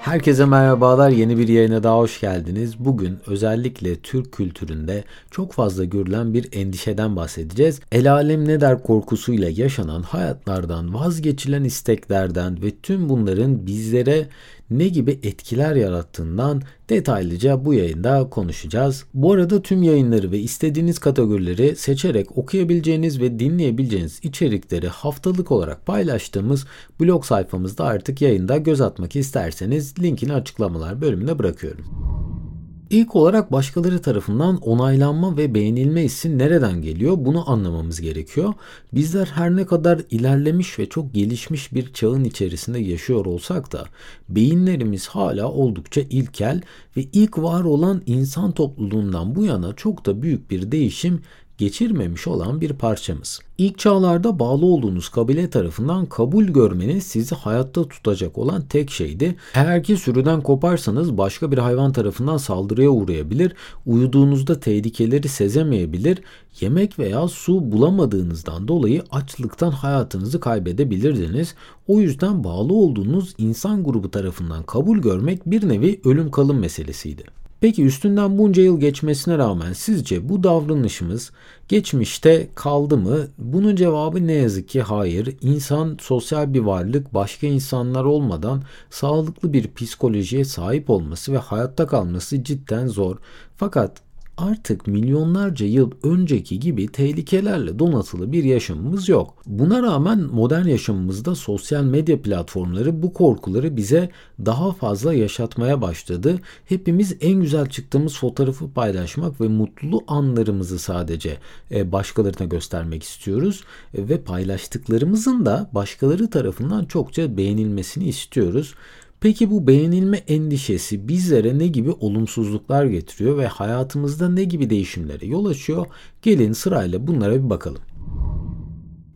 Herkese merhabalar. Yeni bir yayına daha hoş geldiniz. Bugün özellikle Türk kültüründe çok fazla görülen bir endişeden bahsedeceğiz. El alem ne der korkusuyla yaşanan hayatlardan, vazgeçilen isteklerden ve tüm bunların bizlere ne gibi etkiler yarattığından detaylıca bu yayında konuşacağız. Bu arada tüm yayınları ve istediğiniz kategorileri seçerek okuyabileceğiniz ve dinleyebileceğiniz içerikleri haftalık olarak paylaştığımız blog sayfamızda artık yayında göz atmak isterseniz linkini açıklamalar bölümüne bırakıyorum. İlk olarak başkaları tarafından onaylanma ve beğenilme hissi nereden geliyor bunu anlamamız gerekiyor. Bizler her ne kadar ilerlemiş ve çok gelişmiş bir çağın içerisinde yaşıyor olsak da beyinlerimiz hala oldukça ilkel ve ilk var olan insan topluluğundan bu yana çok da büyük bir değişim geçirmemiş olan bir parçamız. İlk çağlarda bağlı olduğunuz kabile tarafından kabul görmeniz sizi hayatta tutacak olan tek şeydi. Eğer ki sürüden koparsanız başka bir hayvan tarafından saldırıya uğrayabilir, uyuduğunuzda tehlikeleri sezemeyebilir, yemek veya su bulamadığınızdan dolayı açlıktan hayatınızı kaybedebilirdiniz. O yüzden bağlı olduğunuz insan grubu tarafından kabul görmek bir nevi ölüm kalım meselesiydi. Peki üstünden bunca yıl geçmesine rağmen sizce bu davranışımız geçmişte kaldı mı? Bunun cevabı ne yazık ki hayır. İnsan sosyal bir varlık, başka insanlar olmadan sağlıklı bir psikolojiye sahip olması ve hayatta kalması cidden zor. Fakat artık milyonlarca yıl önceki gibi tehlikelerle donatılı bir yaşamımız yok. Buna rağmen modern yaşamımızda sosyal medya platformları bu korkuları bize daha fazla yaşatmaya başladı. Hepimiz en güzel çıktığımız fotoğrafı paylaşmak ve mutlu anlarımızı sadece e, başkalarına göstermek istiyoruz ve paylaştıklarımızın da başkaları tarafından çokça beğenilmesini istiyoruz. Peki bu beğenilme endişesi bizlere ne gibi olumsuzluklar getiriyor ve hayatımızda ne gibi değişimlere yol açıyor? Gelin sırayla bunlara bir bakalım.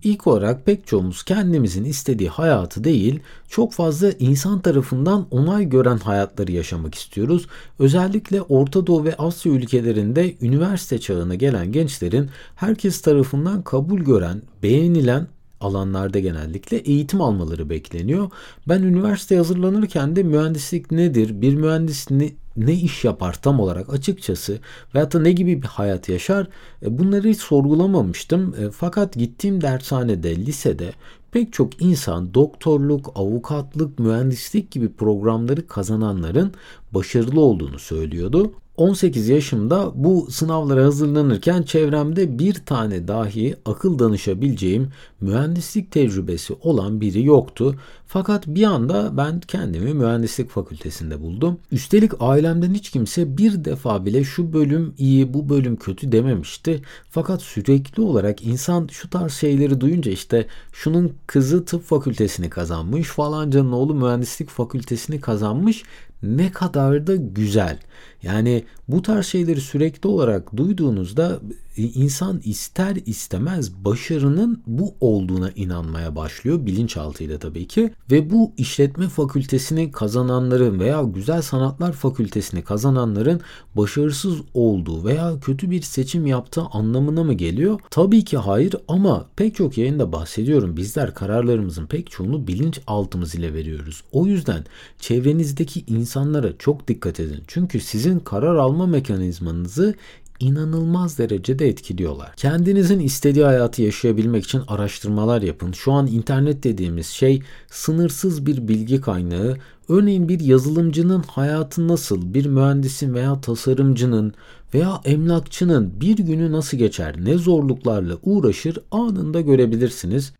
İlk olarak pek çoğumuz kendimizin istediği hayatı değil, çok fazla insan tarafından onay gören hayatları yaşamak istiyoruz. Özellikle Orta Doğu ve Asya ülkelerinde üniversite çağına gelen gençlerin herkes tarafından kabul gören, beğenilen alanlarda genellikle eğitim almaları bekleniyor. Ben üniversite hazırlanırken de mühendislik nedir, bir mühendis ne, ne iş yapar tam olarak açıkçası veyahut da ne gibi bir hayat yaşar e, bunları hiç sorgulamamıştım. E, fakat gittiğim dershanede, lisede pek çok insan doktorluk, avukatlık, mühendislik gibi programları kazananların başarılı olduğunu söylüyordu. 18 yaşımda bu sınavlara hazırlanırken çevremde bir tane dahi akıl danışabileceğim mühendislik tecrübesi olan biri yoktu. Fakat bir anda ben kendimi mühendislik fakültesinde buldum. Üstelik ailemden hiç kimse bir defa bile şu bölüm iyi, bu bölüm kötü dememişti. Fakat sürekli olarak insan şu tarz şeyleri duyunca işte şunun kızı tıp fakültesini kazanmış, falancanın oğlu mühendislik fakültesini kazanmış ne kadar da güzel. Yani bu tarz şeyleri sürekli olarak duyduğunuzda insan ister istemez başarının bu olduğuna inanmaya başlıyor bilinçaltıyla tabii ki ve bu işletme fakültesini kazananların veya güzel sanatlar fakültesini kazananların başarısız olduğu veya kötü bir seçim yaptığı anlamına mı geliyor? Tabii ki hayır ama pek çok yayında bahsediyorum. Bizler kararlarımızın pek çoğunu bilinçaltımız ile veriyoruz. O yüzden çevrenizdeki insanlara çok dikkat edin. Çünkü sizin karar alma mekanizmanızı inanılmaz derecede etkiliyorlar. Kendinizin istediği hayatı yaşayabilmek için araştırmalar yapın. Şu an internet dediğimiz şey sınırsız bir bilgi kaynağı. Örneğin bir yazılımcının hayatı nasıl, bir mühendisin veya tasarımcının veya emlakçının bir günü nasıl geçer, ne zorluklarla uğraşır anında görebilirsiniz.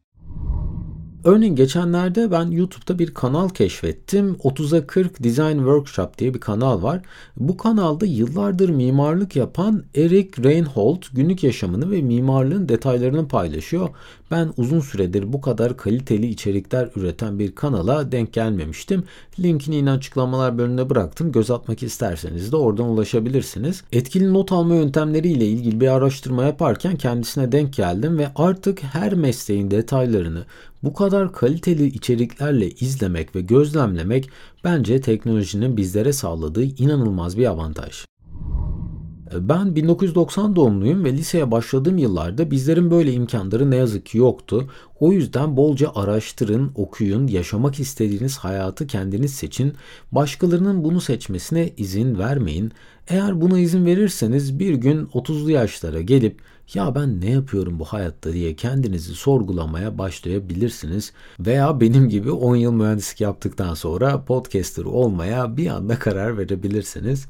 Örneğin geçenlerde ben YouTube'da bir kanal keşfettim. 30'a 40 Design Workshop diye bir kanal var. Bu kanalda yıllardır mimarlık yapan Eric Reinhold günlük yaşamını ve mimarlığın detaylarını paylaşıyor. Ben uzun süredir bu kadar kaliteli içerikler üreten bir kanala denk gelmemiştim. Linkini yine açıklamalar bölümüne bıraktım. Göz atmak isterseniz de oradan ulaşabilirsiniz. Etkili not alma yöntemleriyle ilgili bir araştırma yaparken kendisine denk geldim ve artık her mesleğin detaylarını bu kadar kaliteli içeriklerle izlemek ve gözlemlemek bence teknolojinin bizlere sağladığı inanılmaz bir avantaj. Ben 1990 doğumluyum ve liseye başladığım yıllarda bizlerin böyle imkanları ne yazık ki yoktu. O yüzden bolca araştırın, okuyun, yaşamak istediğiniz hayatı kendiniz seçin. Başkalarının bunu seçmesine izin vermeyin. Eğer buna izin verirseniz bir gün 30'lu yaşlara gelip ya ben ne yapıyorum bu hayatta diye kendinizi sorgulamaya başlayabilirsiniz. Veya benim gibi 10 yıl mühendislik yaptıktan sonra podcaster olmaya bir anda karar verebilirsiniz.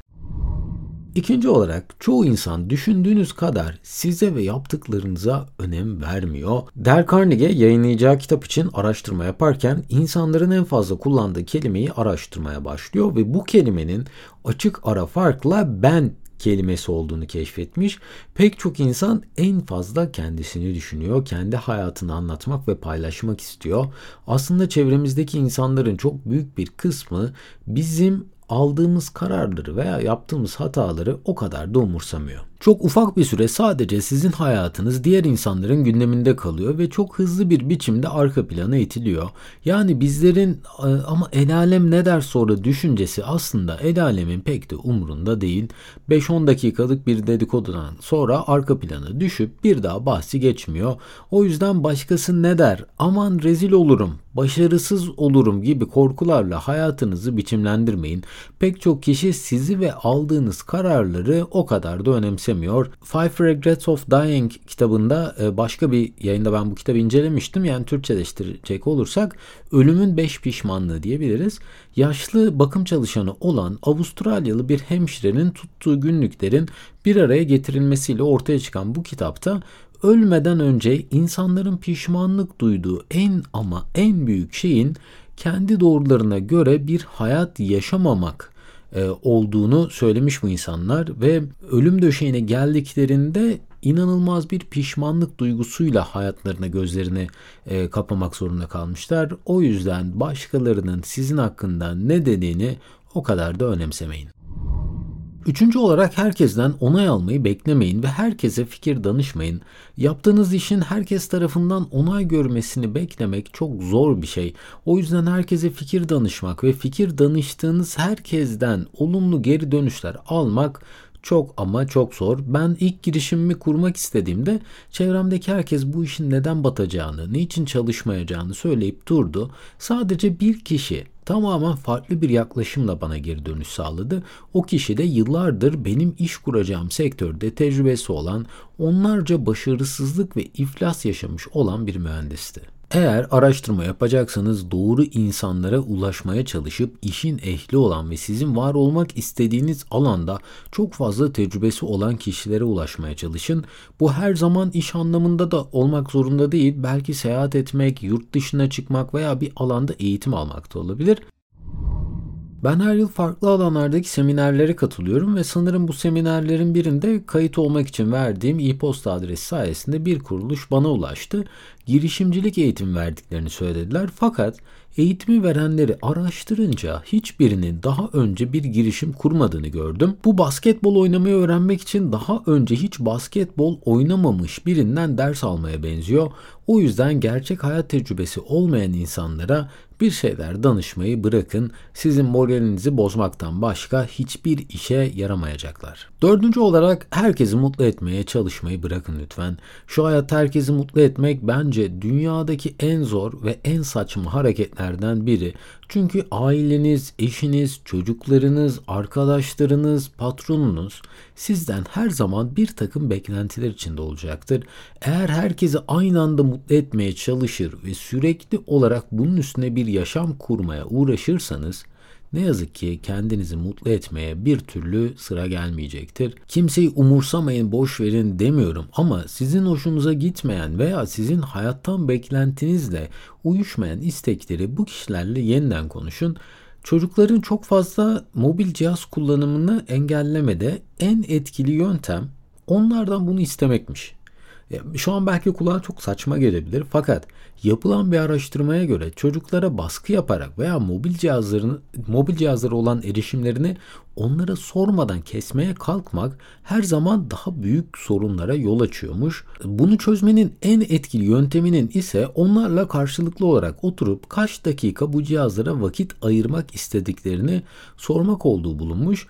İkinci olarak çoğu insan düşündüğünüz kadar size ve yaptıklarınıza önem vermiyor. Dale Carnegie yayınlayacağı kitap için araştırma yaparken insanların en fazla kullandığı kelimeyi araştırmaya başlıyor ve bu kelimenin açık ara farkla ben kelimesi olduğunu keşfetmiş. Pek çok insan en fazla kendisini düşünüyor, kendi hayatını anlatmak ve paylaşmak istiyor. Aslında çevremizdeki insanların çok büyük bir kısmı bizim aldığımız kararları veya yaptığımız hataları o kadar da umursamıyor. Çok ufak bir süre sadece sizin hayatınız diğer insanların gündeminde kalıyor ve çok hızlı bir biçimde arka plana itiliyor. Yani bizlerin e, ama el alem ne der sonra düşüncesi aslında el alemin pek de umurunda değil. 5-10 dakikalık bir dedikodudan sonra arka plana düşüp bir daha bahsi geçmiyor. O yüzden başkası ne der aman rezil olurum başarısız olurum gibi korkularla hayatınızı biçimlendirmeyin. Pek çok kişi sizi ve aldığınız kararları o kadar da önemsemiyor. Five Regrets of Dying kitabında e, başka bir yayında ben bu kitabı incelemiştim. Yani Türkçeleştirecek olursak Ölümün Beş Pişmanlığı diyebiliriz. Yaşlı bakım çalışanı olan Avustralyalı bir hemşirenin tuttuğu günlüklerin bir araya getirilmesiyle ortaya çıkan bu kitapta ölmeden önce insanların pişmanlık duyduğu en ama en büyük şeyin kendi doğrularına göre bir hayat yaşamamak olduğunu söylemiş bu insanlar ve ölüm döşeğine geldiklerinde inanılmaz bir pişmanlık duygusuyla hayatlarına gözlerini e, kapamak zorunda kalmışlar. O yüzden başkalarının sizin hakkında ne dediğini o kadar da önemsemeyin. Üçüncü olarak herkesten onay almayı beklemeyin ve herkese fikir danışmayın. Yaptığınız işin herkes tarafından onay görmesini beklemek çok zor bir şey. O yüzden herkese fikir danışmak ve fikir danıştığınız herkesten olumlu geri dönüşler almak çok ama çok zor. Ben ilk girişimimi kurmak istediğimde çevremdeki herkes bu işin neden batacağını, niçin çalışmayacağını söyleyip durdu. Sadece bir kişi tamamen farklı bir yaklaşımla bana geri dönüş sağladı. O kişi de yıllardır benim iş kuracağım sektörde tecrübesi olan, onlarca başarısızlık ve iflas yaşamış olan bir mühendisti. Eğer araştırma yapacaksanız doğru insanlara ulaşmaya çalışıp işin ehli olan ve sizin var olmak istediğiniz alanda çok fazla tecrübesi olan kişilere ulaşmaya çalışın. Bu her zaman iş anlamında da olmak zorunda değil. Belki seyahat etmek, yurt dışına çıkmak veya bir alanda eğitim almak da olabilir. Ben her yıl farklı alanlardaki seminerlere katılıyorum ve sanırım bu seminerlerin birinde kayıt olmak için verdiğim e-posta adresi sayesinde bir kuruluş bana ulaştı. Girişimcilik eğitim verdiklerini söylediler fakat Eğitimi verenleri araştırınca hiçbirinin daha önce bir girişim kurmadığını gördüm. Bu basketbol oynamayı öğrenmek için daha önce hiç basketbol oynamamış birinden ders almaya benziyor. O yüzden gerçek hayat tecrübesi olmayan insanlara bir şeyler danışmayı bırakın. Sizin moralinizi bozmaktan başka hiçbir işe yaramayacaklar. Dördüncü olarak herkesi mutlu etmeye çalışmayı bırakın lütfen. Şu hayatta herkesi mutlu etmek bence dünyadaki en zor ve en saçma hareketlerden biri. Çünkü aileniz, eşiniz, çocuklarınız, arkadaşlarınız, patronunuz sizden her zaman bir takım beklentiler içinde olacaktır. Eğer herkesi aynı anda mutlu etmeye çalışır ve sürekli olarak bunun üstüne bir yaşam kurmaya uğraşırsanız ne yazık ki kendinizi mutlu etmeye bir türlü sıra gelmeyecektir. Kimseyi umursamayın, boş verin demiyorum ama sizin hoşunuza gitmeyen veya sizin hayattan beklentinizle uyuşmayan istekleri bu kişilerle yeniden konuşun. Çocukların çok fazla mobil cihaz kullanımını engellemede en etkili yöntem onlardan bunu istemekmiş. Şu an belki kulağa çok saçma gelebilir fakat yapılan bir araştırmaya göre çocuklara baskı yaparak veya mobil cihazlarını mobil cihazlara olan erişimlerini onlara sormadan kesmeye kalkmak her zaman daha büyük sorunlara yol açıyormuş. Bunu çözmenin en etkili yönteminin ise onlarla karşılıklı olarak oturup kaç dakika bu cihazlara vakit ayırmak istediklerini sormak olduğu bulunmuş.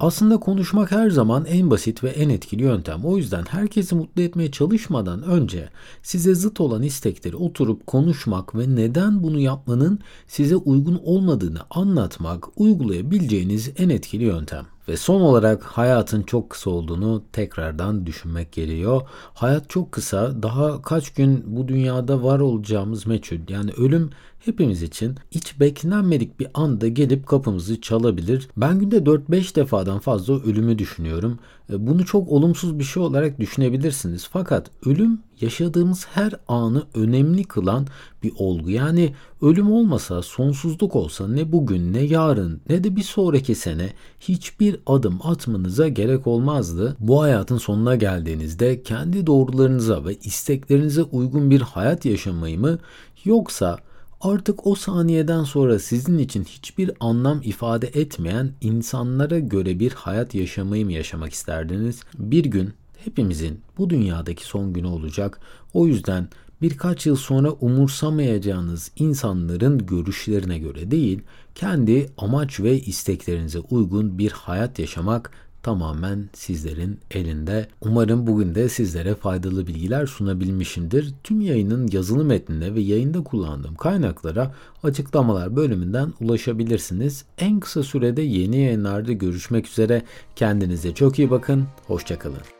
Aslında konuşmak her zaman en basit ve en etkili yöntem. O yüzden herkesi mutlu etmeye çalışmadan önce size zıt olan istekleri oturup konuşmak ve neden bunu yapmanın size uygun olmadığını anlatmak uygulayabileceğiniz en etkili yöntem. Ve son olarak hayatın çok kısa olduğunu tekrardan düşünmek geliyor. Hayat çok kısa. Daha kaç gün bu dünyada var olacağımız meçhul. Yani ölüm hepimiz için hiç beklenmedik bir anda gelip kapımızı çalabilir. Ben günde 4-5 defadan fazla ölümü düşünüyorum. E, bunu çok olumsuz bir şey olarak düşünebilirsiniz. Fakat ölüm yaşadığımız her anı önemli kılan bir olgu. Yani ölüm olmasa, sonsuzluk olsa ne bugün ne yarın ne de bir sonraki sene hiçbir adım atmanıza gerek olmazdı. Bu hayatın sonuna geldiğinizde kendi doğrularınıza ve isteklerinize uygun bir hayat yaşamayı mı yoksa Artık o saniyeden sonra sizin için hiçbir anlam ifade etmeyen insanlara göre bir hayat yaşamayı mı yaşamak isterdiniz? Bir gün hepimizin bu dünyadaki son günü olacak. O yüzden birkaç yıl sonra umursamayacağınız insanların görüşlerine göre değil, kendi amaç ve isteklerinize uygun bir hayat yaşamak tamamen sizlerin elinde. Umarım bugün de sizlere faydalı bilgiler sunabilmişimdir. Tüm yayının yazılı metnine ve yayında kullandığım kaynaklara açıklamalar bölümünden ulaşabilirsiniz. En kısa sürede yeni yayınlarda görüşmek üzere. Kendinize çok iyi bakın. Hoşçakalın.